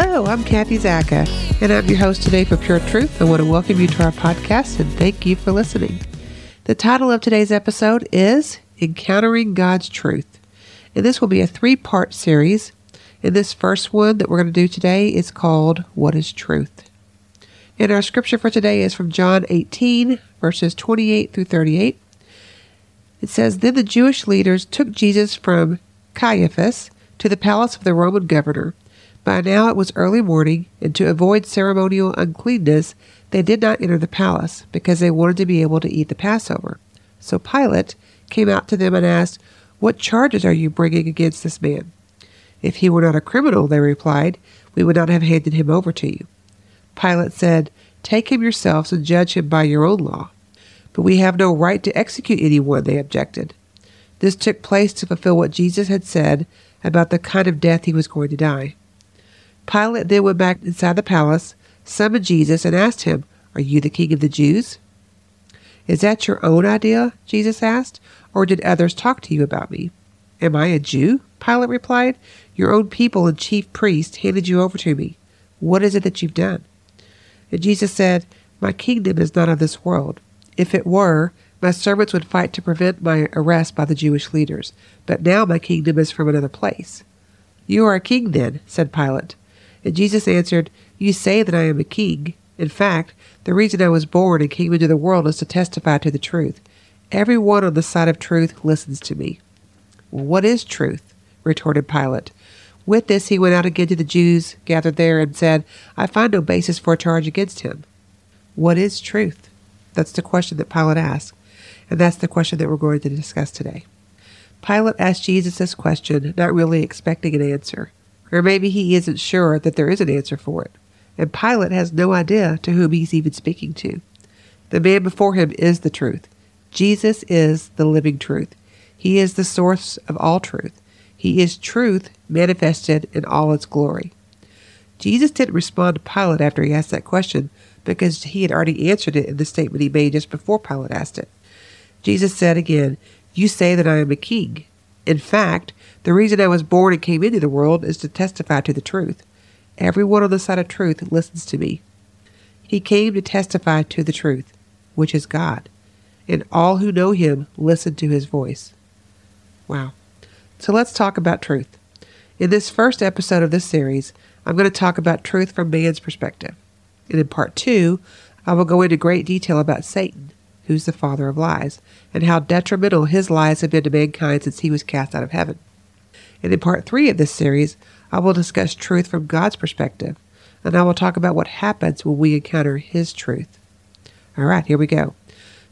Hello, I'm Kathy Zacca, and I'm your host today for Pure Truth. I want to welcome you to our podcast and thank you for listening. The title of today's episode is Encountering God's Truth, and this will be a three part series. And this first one that we're going to do today is called What is Truth? And our scripture for today is from John 18, verses 28 through 38. It says, Then the Jewish leaders took Jesus from Caiaphas to the palace of the Roman governor. By now it was early morning, and to avoid ceremonial uncleanness, they did not enter the palace, because they wanted to be able to eat the Passover. So Pilate came out to them and asked, What charges are you bringing against this man? If he were not a criminal, they replied, we would not have handed him over to you. Pilate said, Take him yourselves and judge him by your own law. But we have no right to execute anyone, they objected. This took place to fulfill what Jesus had said about the kind of death he was going to die. Pilate then went back inside the palace, summoned Jesus, and asked him, Are you the king of the Jews? Is that your own idea? Jesus asked, or did others talk to you about me? Am I a Jew? Pilate replied. Your own people and chief priests handed you over to me. What is it that you've done? And Jesus said, My kingdom is not of this world. If it were, my servants would fight to prevent my arrest by the Jewish leaders. But now my kingdom is from another place. You are a king then, said Pilate. And Jesus answered, You say that I am a king. In fact, the reason I was born and came into the world is to testify to the truth. Everyone on the side of truth listens to me. What is truth? retorted Pilate. With this, he went out again to the Jews gathered there and said, I find no basis for a charge against him. What is truth? That's the question that Pilate asked, and that's the question that we're going to discuss today. Pilate asked Jesus this question, not really expecting an answer. Or maybe he isn't sure that there is an answer for it, and Pilate has no idea to whom he's even speaking to. The man before him is the truth. Jesus is the living truth. He is the source of all truth. He is truth manifested in all its glory. Jesus didn't respond to Pilate after he asked that question because he had already answered it in the statement he made just before Pilate asked it. Jesus said again, You say that I am a king. In fact, the reason I was born and came into the world is to testify to the truth. Everyone on the side of truth listens to me. He came to testify to the truth, which is God, and all who know him listen to his voice. Wow. So let's talk about truth. In this first episode of this series, I'm going to talk about truth from man's perspective. And in part two, I will go into great detail about Satan, who's the father of lies, and how detrimental his lies have been to mankind since he was cast out of heaven. And in part three of this series, I will discuss truth from God's perspective, and I will talk about what happens when we encounter His truth. All right, here we go.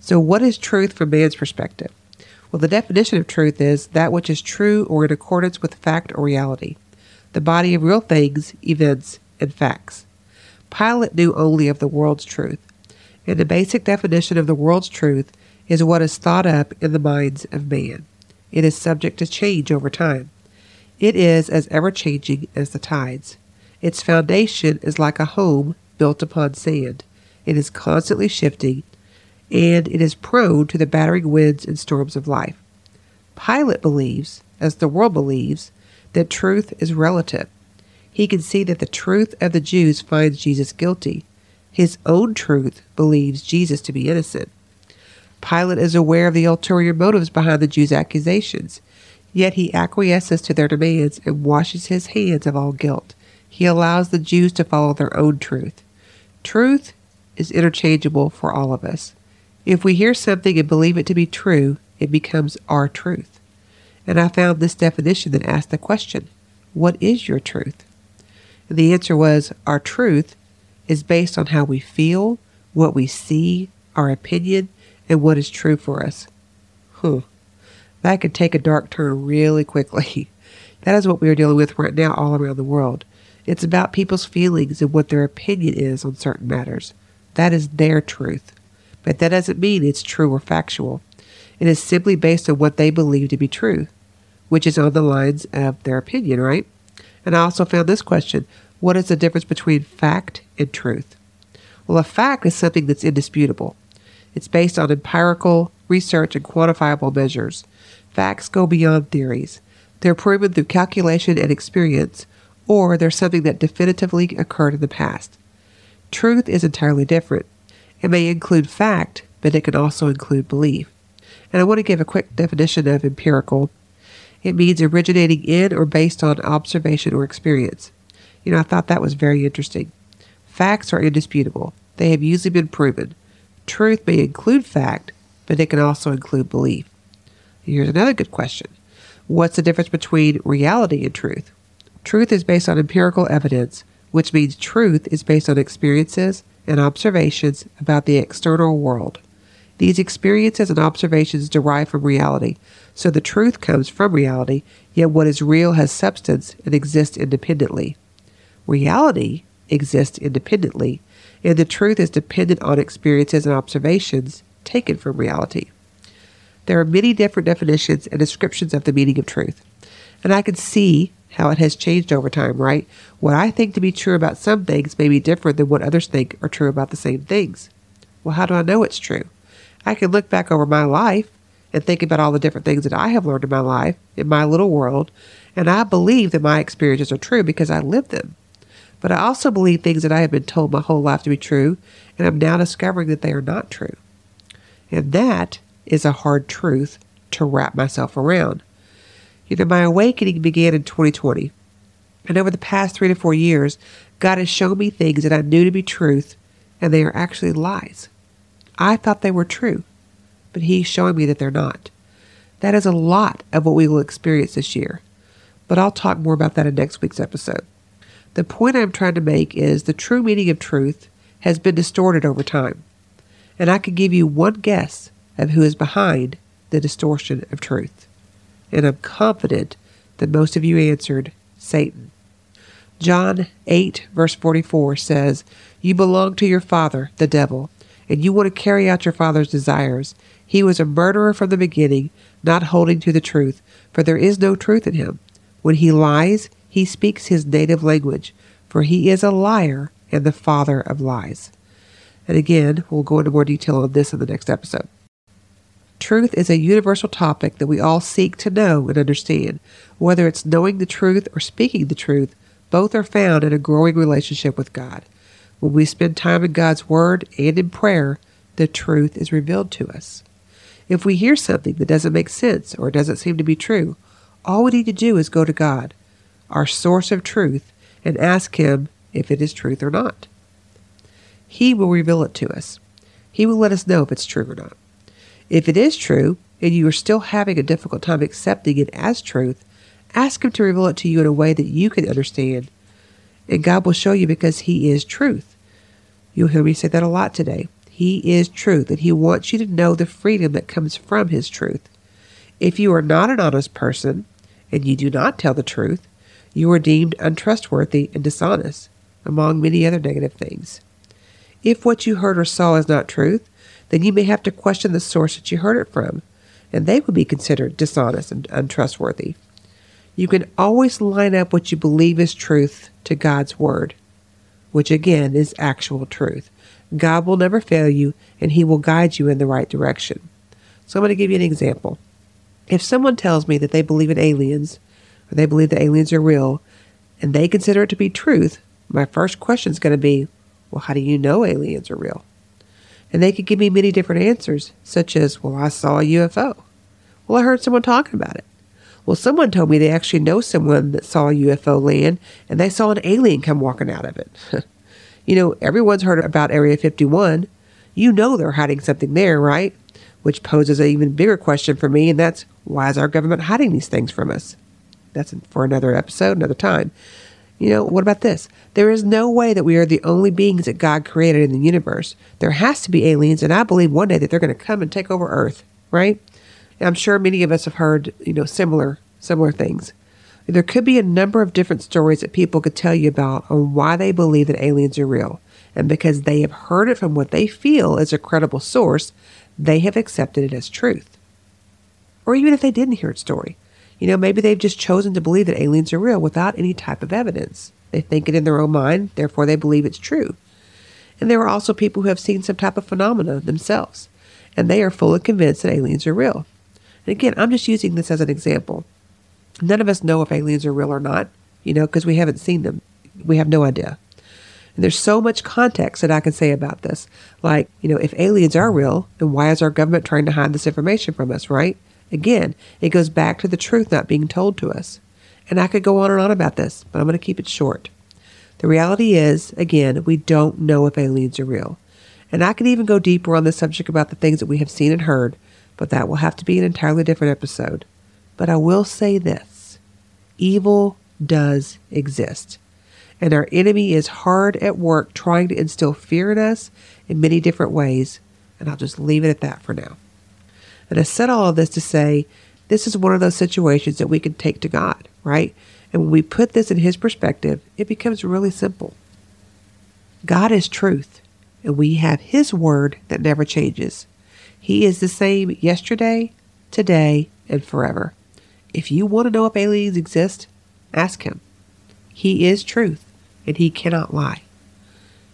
So, what is truth from man's perspective? Well, the definition of truth is that which is true or in accordance with fact or reality, the body of real things, events, and facts. Pilate knew only of the world's truth, and the basic definition of the world's truth is what is thought up in the minds of man. It is subject to change over time. It is as ever changing as the tides. Its foundation is like a home built upon sand. It is constantly shifting, and it is prone to the battering winds and storms of life. Pilate believes, as the world believes, that truth is relative. He can see that the truth of the Jews finds Jesus guilty. His own truth believes Jesus to be innocent. Pilate is aware of the ulterior motives behind the Jews' accusations. Yet he acquiesces to their demands and washes his hands of all guilt. He allows the Jews to follow their own truth. Truth is interchangeable for all of us. If we hear something and believe it to be true, it becomes our truth. And I found this definition that asked the question What is your truth? And the answer was Our truth is based on how we feel, what we see, our opinion, and what is true for us. Huh. That could take a dark turn really quickly. That is what we are dealing with right now all around the world. It's about people's feelings and what their opinion is on certain matters. That is their truth. But that doesn't mean it's true or factual. It is simply based on what they believe to be true, which is on the lines of their opinion, right? And I also found this question What is the difference between fact and truth? Well, a fact is something that's indisputable. It's based on empirical research and quantifiable measures. Facts go beyond theories. They're proven through calculation and experience, or they're something that definitively occurred in the past. Truth is entirely different. It may include fact, but it can also include belief. And I want to give a quick definition of empirical. It means originating in or based on observation or experience. You know, I thought that was very interesting. Facts are indisputable, they have usually been proven. Truth may include fact, but it can also include belief. Here's another good question What's the difference between reality and truth? Truth is based on empirical evidence, which means truth is based on experiences and observations about the external world. These experiences and observations derive from reality, so the truth comes from reality, yet what is real has substance and exists independently. Reality exists independently, and the truth is dependent on experiences and observations taken from reality. There are many different definitions and descriptions of the meaning of truth. And I can see how it has changed over time, right? What I think to be true about some things may be different than what others think are true about the same things. Well, how do I know it's true? I can look back over my life and think about all the different things that I have learned in my life, in my little world, and I believe that my experiences are true because I lived them. But I also believe things that I have been told my whole life to be true, and I'm now discovering that they are not true. And that is a hard truth to wrap myself around. You know, my awakening began in 2020. And over the past three to four years, God has shown me things that I knew to be truth, and they are actually lies. I thought they were true, but He's showing me that they're not. That is a lot of what we will experience this year, but I'll talk more about that in next week's episode. The point I'm trying to make is the true meaning of truth has been distorted over time, and I can give you one guess of who is behind the distortion of truth. And I'm confident that most of you answered Satan. John 8, verse 44 says, You belong to your father, the devil, and you want to carry out your father's desires. He was a murderer from the beginning, not holding to the truth, for there is no truth in him. When he lies, he speaks his native language, for he is a liar and the father of lies. And again, we'll go into more detail on this in the next episode. Truth is a universal topic that we all seek to know and understand. Whether it's knowing the truth or speaking the truth, both are found in a growing relationship with God. When we spend time in God's Word and in prayer, the truth is revealed to us. If we hear something that doesn't make sense or doesn't seem to be true, all we need to do is go to God, our source of truth, and ask Him if it is truth or not. He will reveal it to us. He will let us know if it's true or not. If it is true, and you are still having a difficult time accepting it as truth, ask Him to reveal it to you in a way that you can understand. And God will show you because He is truth. You'll hear me say that a lot today. He is truth, and He wants you to know the freedom that comes from His truth. If you are not an honest person, and you do not tell the truth, you are deemed untrustworthy and dishonest, among many other negative things. If what you heard or saw is not truth, then you may have to question the source that you heard it from, and they would be considered dishonest and untrustworthy. You can always line up what you believe is truth to God's Word, which again is actual truth. God will never fail you, and He will guide you in the right direction. So I'm going to give you an example. If someone tells me that they believe in aliens, or they believe that aliens are real, and they consider it to be truth, my first question is going to be, well, how do you know aliens are real? And they could give me many different answers, such as, Well, I saw a UFO. Well, I heard someone talking about it. Well, someone told me they actually know someone that saw a UFO land and they saw an alien come walking out of it. you know, everyone's heard about Area 51. You know they're hiding something there, right? Which poses an even bigger question for me, and that's why is our government hiding these things from us? That's for another episode, another time. You know, what about this? There is no way that we are the only beings that God created in the universe. There has to be aliens, and I believe one day that they're going to come and take over Earth, right? I'm sure many of us have heard, you know, similar similar things. There could be a number of different stories that people could tell you about on why they believe that aliens are real. And because they have heard it from what they feel is a credible source, they have accepted it as truth. Or even if they didn't hear a story, you know, maybe they've just chosen to believe that aliens are real without any type of evidence. They think it in their own mind, therefore they believe it's true. And there are also people who have seen some type of phenomena themselves, and they are fully convinced that aliens are real. And again, I'm just using this as an example. None of us know if aliens are real or not, you know, because we haven't seen them. We have no idea. And there's so much context that I can say about this. Like, you know, if aliens are real, then why is our government trying to hide this information from us, right? Again, it goes back to the truth not being told to us. And I could go on and on about this, but I'm going to keep it short. The reality is, again, we don't know if aliens are real. And I could even go deeper on the subject about the things that we have seen and heard, but that will have to be an entirely different episode. But I will say this evil does exist. And our enemy is hard at work trying to instill fear in us in many different ways. And I'll just leave it at that for now. And I said all of this to say this is one of those situations that we can take to God, right? And when we put this in His perspective, it becomes really simple. God is truth, and we have His word that never changes. He is the same yesterday, today, and forever. If you want to know if aliens exist, ask Him. He is truth, and He cannot lie.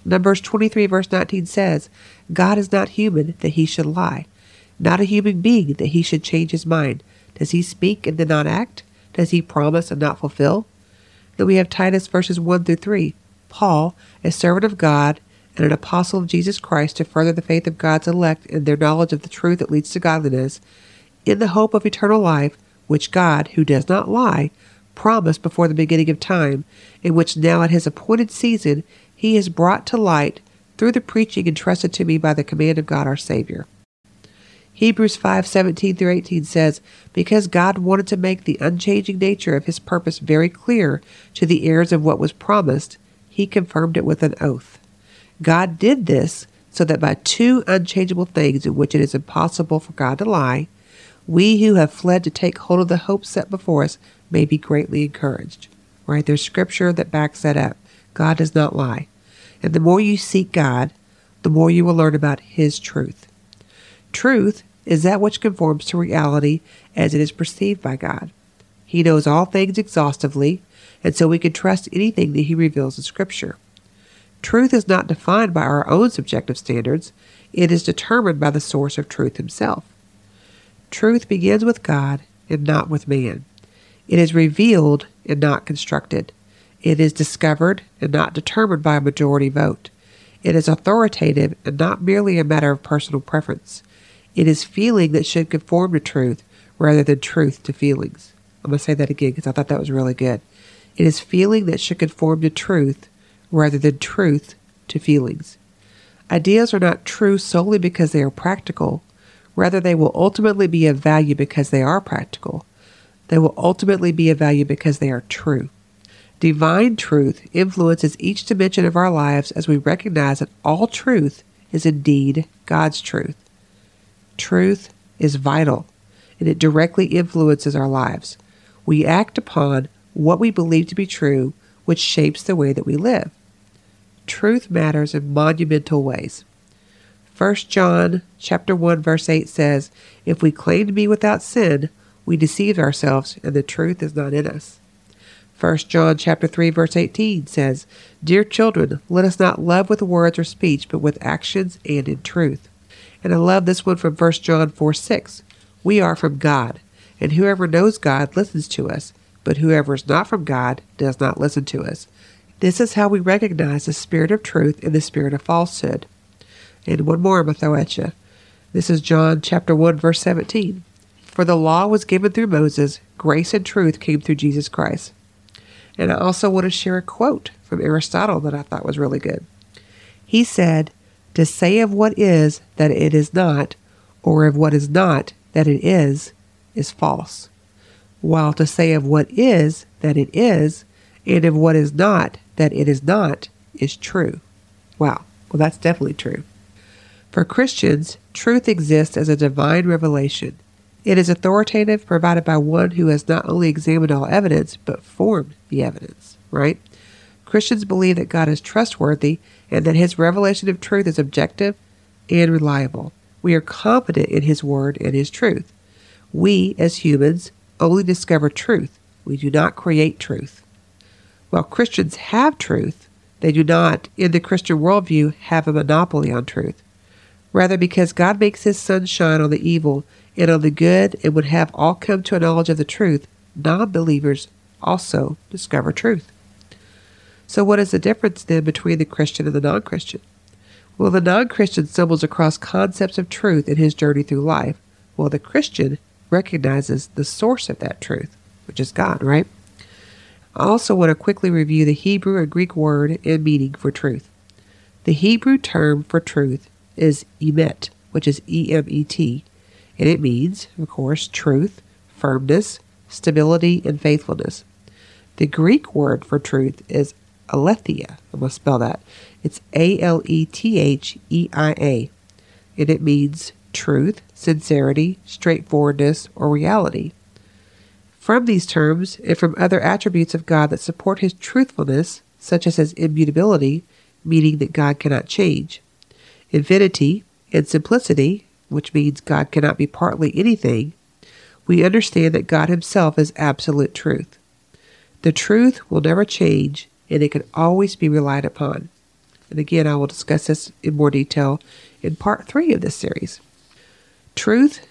Numbers 23, verse 19 says, God is not human that He should lie not a human being that he should change his mind. Does he speak and then not act? Does he promise and not fulfill? Then we have Titus verses 1 through 3. Paul, a servant of God and an apostle of Jesus Christ to further the faith of God's elect in their knowledge of the truth that leads to godliness, in the hope of eternal life, which God, who does not lie, promised before the beginning of time, in which now at his appointed season he is brought to light through the preaching entrusted to me by the command of God our Savior. Hebrews 5:17 through 18 says, "Because God wanted to make the unchanging nature of his purpose very clear to the heirs of what was promised, he confirmed it with an oath. God did this so that by two unchangeable things in which it is impossible for God to lie, we who have fled to take hold of the hope set before us may be greatly encouraged." Right? There's scripture that backs that up. God does not lie. And the more you seek God, the more you will learn about his truth. Truth is that which conforms to reality as it is perceived by God. He knows all things exhaustively, and so we can trust anything that He reveals in Scripture. Truth is not defined by our own subjective standards, it is determined by the source of truth Himself. Truth begins with God and not with man. It is revealed and not constructed. It is discovered and not determined by a majority vote. It is authoritative and not merely a matter of personal preference. It is feeling that should conform to truth rather than truth to feelings. I'm going to say that again because I thought that was really good. It is feeling that should conform to truth rather than truth to feelings. Ideas are not true solely because they are practical. Rather, they will ultimately be of value because they are practical. They will ultimately be of value because they are true. Divine truth influences each dimension of our lives as we recognize that all truth is indeed God's truth. Truth is vital, and it directly influences our lives. We act upon what we believe to be true, which shapes the way that we live. Truth matters in monumental ways. 1 John chapter 1 verse 8 says, "If we claim to be without sin, we deceive ourselves and the truth is not in us." 1 John chapter 3 verse 18 says, "Dear children, let us not love with words or speech, but with actions and in truth." And I love this one from 1 John 4 6. We are from God, and whoever knows God listens to us, but whoever is not from God does not listen to us. This is how we recognize the spirit of truth and the spirit of falsehood. And one more I'm going to throw at you. This is John chapter 1, verse 17. For the law was given through Moses, grace and truth came through Jesus Christ. And I also want to share a quote from Aristotle that I thought was really good. He said, to say of what is that it is not, or of what is not that it is, is false. while to say of what is that it is, and of what is not that it is not, is true. Wow, well, that's definitely true. For Christians, truth exists as a divine revelation. It is authoritative, provided by one who has not only examined all evidence, but formed the evidence, right? Christians believe that God is trustworthy and that his revelation of truth is objective and reliable. We are confident in his word and his truth. We, as humans, only discover truth. We do not create truth. While Christians have truth, they do not, in the Christian worldview, have a monopoly on truth. Rather, because God makes his sun shine on the evil and on the good and would have all come to a knowledge of the truth, non believers also discover truth. So, what is the difference then between the Christian and the non Christian? Well, the non Christian stumbles across concepts of truth in his journey through life, while the Christian recognizes the source of that truth, which is God, right? I also want to quickly review the Hebrew and Greek word and meaning for truth. The Hebrew term for truth is emet, which is E M E T, and it means, of course, truth, firmness, stability, and faithfulness. The Greek word for truth is aletheia. Going to spell that. It's A L E T H E I A, and it means truth, sincerity, straightforwardness, or reality. From these terms, and from other attributes of God that support his truthfulness, such as his immutability, meaning that God cannot change, infinity, and simplicity, which means God cannot be partly anything, we understand that God Himself is absolute truth. The truth will never change, and it can always be relied upon. And again, I will discuss this in more detail in part three of this series. Truth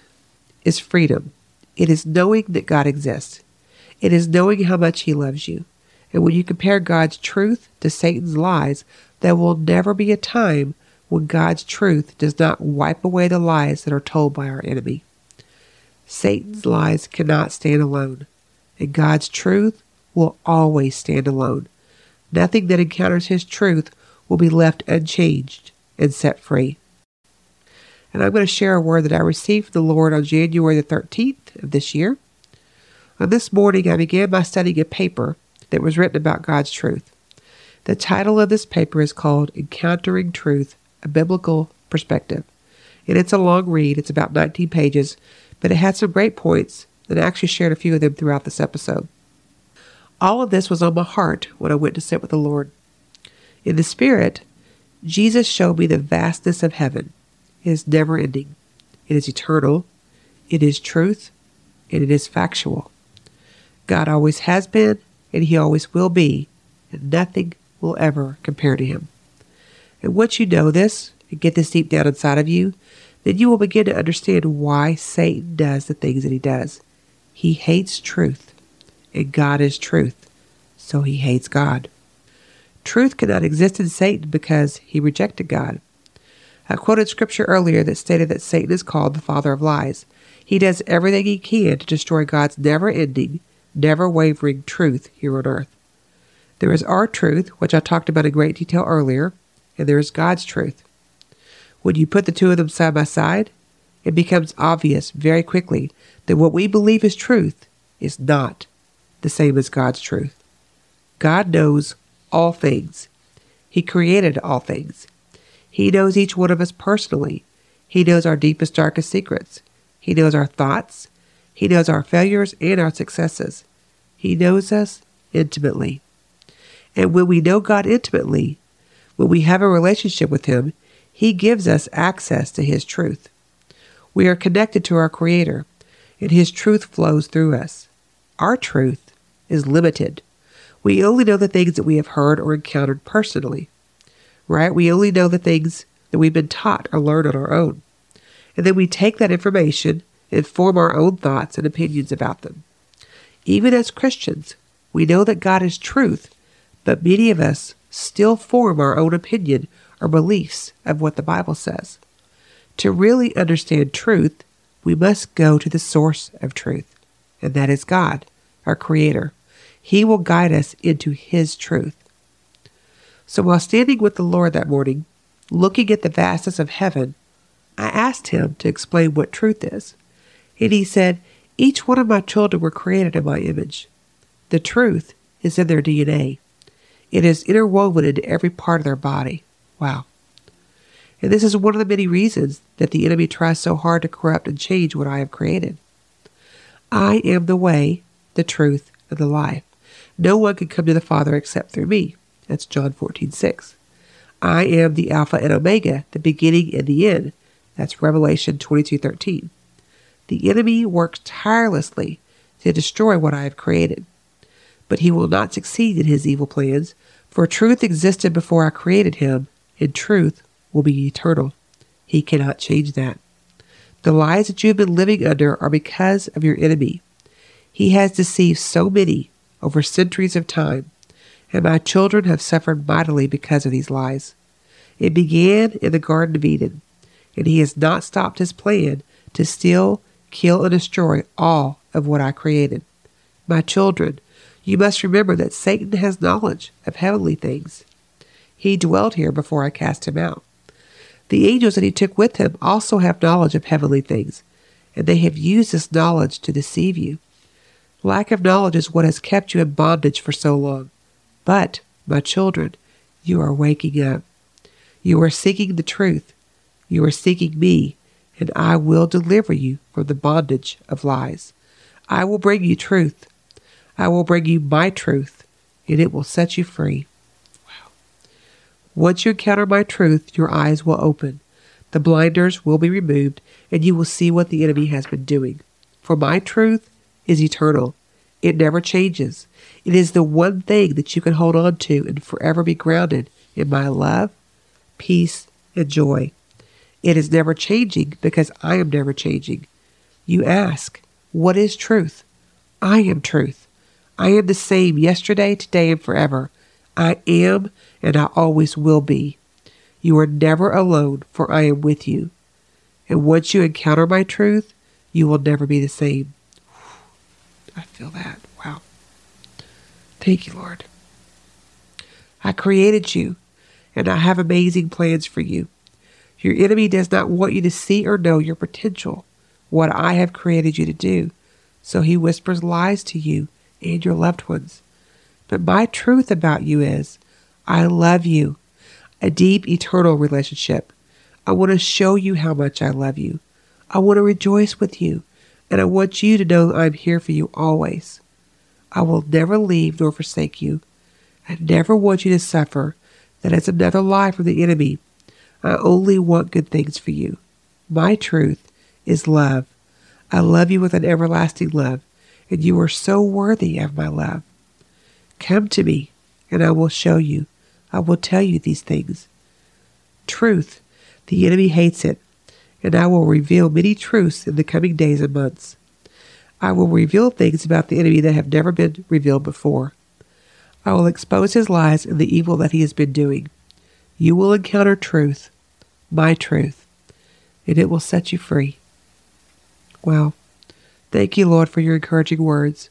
is freedom. It is knowing that God exists. It is knowing how much He loves you. And when you compare God's truth to Satan's lies, there will never be a time when God's truth does not wipe away the lies that are told by our enemy. Satan's lies cannot stand alone, and God's truth will always stand alone. Nothing that encounters His truth will be left unchanged and set free. And I'm going to share a word that I received from the Lord on January the 13th of this year. On this morning, I began by studying a paper that was written about God's truth. The title of this paper is called Encountering Truth a biblical perspective. And it's a long read, it's about 19 pages, but it had some great points, and I actually shared a few of them throughout this episode. All of this was on my heart when I went to sit with the Lord. In the Spirit, Jesus showed me the vastness of heaven. It is never ending, it is eternal, it is truth, and it is factual. God always has been, and He always will be, and nothing will ever compare to Him. And once you know this and get this deep down inside of you, then you will begin to understand why Satan does the things that he does. He hates truth, God is truth, so he hates God. Truth cannot exist in Satan because he rejected God. I quoted scripture earlier that stated that Satan is called the father of lies. He does everything he can to destroy God's never ending, never wavering truth here on earth. There is our truth, which I talked about in great detail earlier, and there is God's truth. When you put the two of them side by side, it becomes obvious very quickly that what we believe is truth is not the same as God's truth. God knows all things. He created all things. He knows each one of us personally. He knows our deepest, darkest secrets. He knows our thoughts. He knows our failures and our successes. He knows us intimately. And when we know God intimately, when we have a relationship with Him, He gives us access to His truth. We are connected to our Creator, and His truth flows through us. Our truth is limited. We only know the things that we have heard or encountered personally, right? We only know the things that we've been taught or learned on our own. And then we take that information and form our own thoughts and opinions about them. Even as Christians, we know that God is truth, but many of us still form our own opinion or beliefs of what the Bible says. To really understand truth, we must go to the source of truth, and that is God, our Creator. He will guide us into His truth. So while standing with the Lord that morning, looking at the vastness of heaven, I asked him to explain what truth is. And he said, Each one of my children were created in my image. The truth is in their DNA. It is interwoven into every part of their body. Wow. And this is one of the many reasons that the enemy tries so hard to corrupt and change what I have created. I am the way, the truth, and the life. No one can come to the Father except through me. That's John 14, 6. I am the Alpha and Omega, the beginning and the end. That's Revelation 22, 13. The enemy works tirelessly to destroy what I have created. But he will not succeed in his evil plans, for truth existed before I created him, and truth will be eternal. He cannot change that. The lies that you have been living under are because of your enemy. He has deceived so many over centuries of time, and my children have suffered mightily because of these lies. It began in the Garden of Eden, and he has not stopped his plan to steal, kill, and destroy all of what I created. My children, you must remember that Satan has knowledge of heavenly things. He dwelt here before I cast him out. The angels that he took with him also have knowledge of heavenly things, and they have used this knowledge to deceive you. Lack of knowledge is what has kept you in bondage for so long. But, my children, you are waking up. You are seeking the truth. You are seeking me, and I will deliver you from the bondage of lies. I will bring you truth. I will bring you my truth, and it will set you free. Once you encounter my truth, your eyes will open. The blinders will be removed, and you will see what the enemy has been doing. For my truth is eternal. It never changes. It is the one thing that you can hold on to and forever be grounded in my love, peace, and joy. It is never changing because I am never changing. You ask, What is truth? I am truth. I am the same yesterday, today, and forever. I am and I always will be. You are never alone, for I am with you. And once you encounter my truth, you will never be the same. I feel that. Wow. Thank you, Lord. I created you, and I have amazing plans for you. Your enemy does not want you to see or know your potential, what I have created you to do. So he whispers lies to you and your loved ones. But my truth about you is I love you, a deep, eternal relationship. I want to show you how much I love you. I want to rejoice with you, and I want you to know I'm here for you always. I will never leave nor forsake you. I never want you to suffer. That is another lie from the enemy. I only want good things for you. My truth is love. I love you with an everlasting love, and you are so worthy of my love. Come to me, and I will show you. I will tell you these things. Truth, the enemy hates it, and I will reveal many truths in the coming days and months. I will reveal things about the enemy that have never been revealed before. I will expose his lies and the evil that he has been doing. You will encounter truth, my truth, and it will set you free. Well, thank you, Lord, for your encouraging words.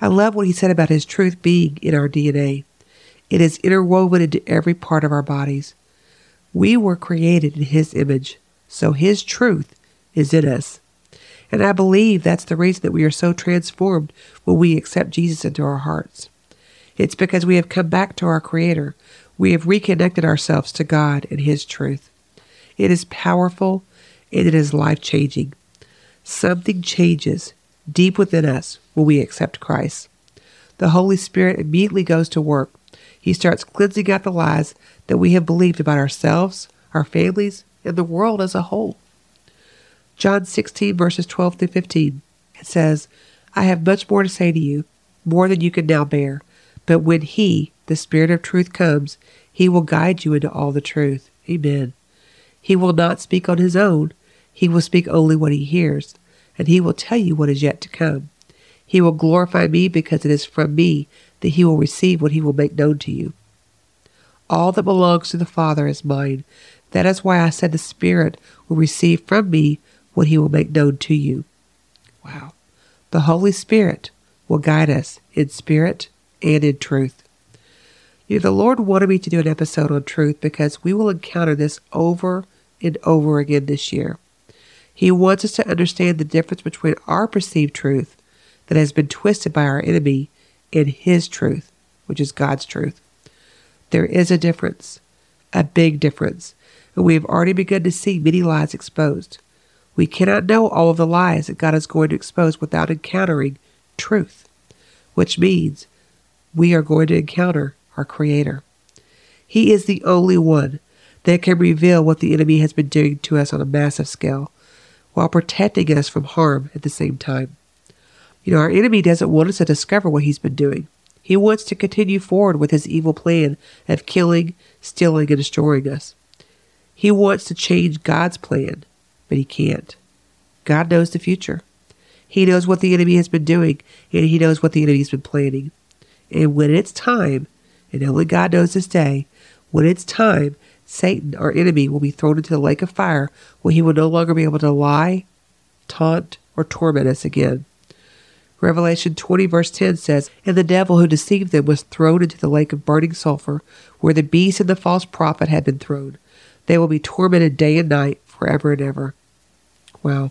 I love what he said about his truth being in our DNA. It is interwoven into every part of our bodies. We were created in his image, so his truth is in us. And I believe that's the reason that we are so transformed when we accept Jesus into our hearts. It's because we have come back to our Creator. We have reconnected ourselves to God and His truth. It is powerful and it is life changing. Something changes deep within us when we accept Christ. The Holy Spirit immediately goes to work. He starts cleansing out the lies that we have believed about ourselves, our families, and the world as a whole. John 16, verses 12 through 15, it says, I have much more to say to you, more than you can now bear. But when He, the Spirit of truth, comes, He will guide you into all the truth. Amen. He will not speak on His own, He will speak only what He hears and he will tell you what is yet to come. He will glorify me because it is from me that he will receive what he will make known to you. All that belongs to the Father is mine. That is why I said the Spirit will receive from me what he will make known to you. Wow. The Holy Spirit will guide us in spirit and in truth. You know, the Lord wanted me to do an episode on truth because we will encounter this over and over again this year. He wants us to understand the difference between our perceived truth that has been twisted by our enemy and His truth, which is God's truth. There is a difference, a big difference, and we have already begun to see many lies exposed. We cannot know all of the lies that God is going to expose without encountering truth, which means we are going to encounter our Creator. He is the only one that can reveal what the enemy has been doing to us on a massive scale while protecting us from harm at the same time. You know, our enemy doesn't want us to discover what he's been doing. He wants to continue forward with his evil plan of killing, stealing, and destroying us. He wants to change God's plan, but he can't. God knows the future. He knows what the enemy has been doing, and he knows what the enemy has been planning. And when it's time, and only God knows this day, when it's time, Satan, our enemy, will be thrown into the lake of fire where he will no longer be able to lie, taunt, or torment us again. Revelation 20, verse 10 says, And the devil who deceived them was thrown into the lake of burning sulfur, where the beast and the false prophet had been thrown. They will be tormented day and night forever and ever. Wow.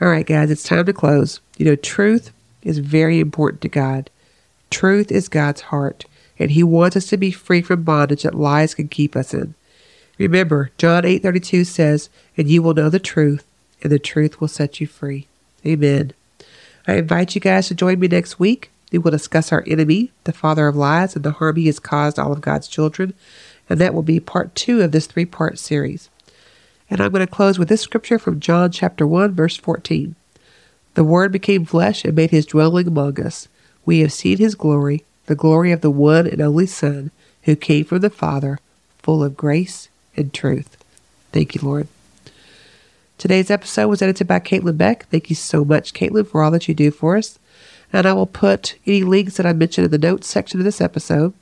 All right, guys, it's time to close. You know, truth is very important to God. Truth is God's heart and he wants us to be free from bondage that lies can keep us in. Remember, John 8:32 says, "And you will know the truth, and the truth will set you free." Amen. I invite you guys to join me next week. We will discuss our enemy, the father of lies, and the harm he has caused all of God's children, and that will be part 2 of this three-part series. And I'm going to close with this scripture from John chapter 1 verse 14. The word became flesh and made his dwelling among us. We have seen his glory, the glory of the one and only Son who came from the Father, full of grace and truth. Thank you, Lord. Today's episode was edited by Caitlin Beck. Thank you so much, Caitlin, for all that you do for us. And I will put any links that I mentioned in the notes section of this episode.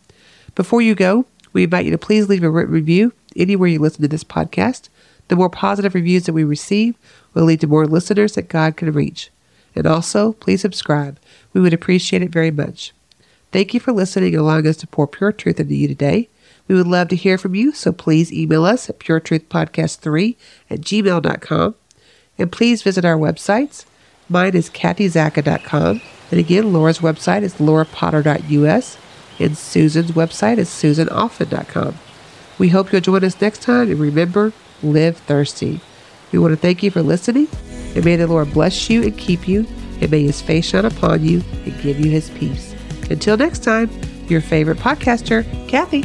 Before you go, we invite you to please leave a review anywhere you listen to this podcast. The more positive reviews that we receive will lead to more listeners that God can reach. And also, please subscribe. We would appreciate it very much. Thank you for listening and allowing us to pour pure truth into you today. We would love to hear from you, so please email us at puretruthpodcast3 at gmail.com. And please visit our websites. Mine is kathyzacca.com. And again, Laura's website is laurapotter.us. And Susan's website is susanoffen.com. We hope you'll join us next time. And remember, live thirsty. We want to thank you for listening. And may the Lord bless you and keep you. And may his face shine upon you and give you his peace. Until next time, your favorite podcaster, Kathy.